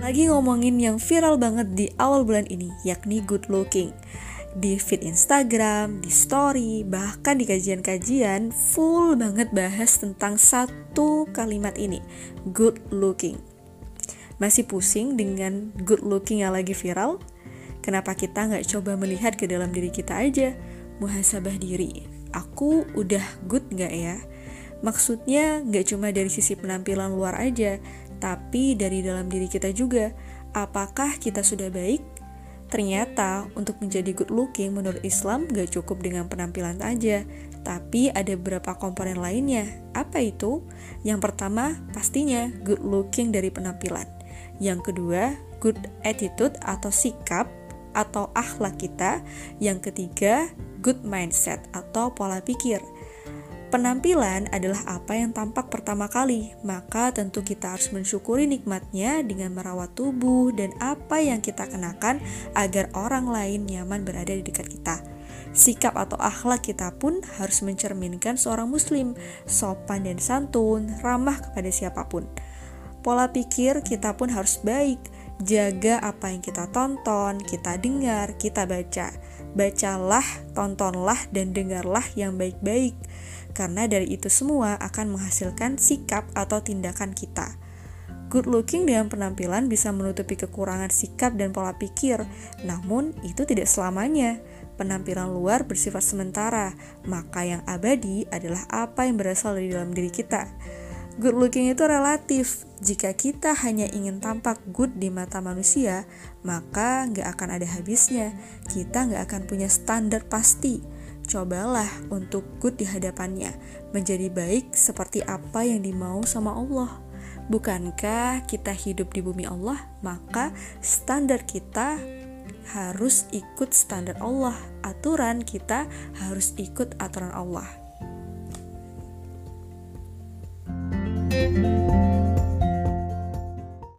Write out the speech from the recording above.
Lagi ngomongin yang viral banget di awal bulan ini, yakni good looking. Di feed Instagram, di story, bahkan di kajian-kajian, full banget bahas tentang satu kalimat ini, good looking. Masih pusing dengan good looking yang lagi viral? Kenapa kita nggak coba melihat ke dalam diri kita aja? Muhasabah diri, aku udah good nggak ya? Maksudnya nggak cuma dari sisi penampilan luar aja, tapi dari dalam diri kita juga. Apakah kita sudah baik? Ternyata untuk menjadi good looking menurut Islam gak cukup dengan penampilan aja, tapi ada beberapa komponen lainnya. Apa itu? Yang pertama pastinya good looking dari penampilan. Yang kedua, good attitude atau sikap atau akhlak kita. Yang ketiga, good mindset atau pola pikir. Penampilan adalah apa yang tampak pertama kali, maka tentu kita harus mensyukuri nikmatnya dengan merawat tubuh dan apa yang kita kenakan agar orang lain nyaman berada di dekat kita. Sikap atau akhlak kita pun harus mencerminkan seorang muslim, sopan dan santun, ramah kepada siapa pun. Pola pikir kita pun harus baik, jaga apa yang kita tonton, kita dengar, kita baca. Bacalah, tontonlah, dan dengarlah yang baik-baik karena dari itu semua akan menghasilkan sikap atau tindakan kita. Good looking dengan penampilan bisa menutupi kekurangan sikap dan pola pikir, namun itu tidak selamanya. Penampilan luar bersifat sementara, maka yang abadi adalah apa yang berasal dari dalam diri kita. Good looking itu relatif. Jika kita hanya ingin tampak good di mata manusia, maka nggak akan ada habisnya. Kita nggak akan punya standar pasti cobalah untuk good di hadapannya, menjadi baik seperti apa yang dimau sama Allah. Bukankah kita hidup di bumi Allah, maka standar kita harus ikut standar Allah. Aturan kita harus ikut aturan Allah. thank you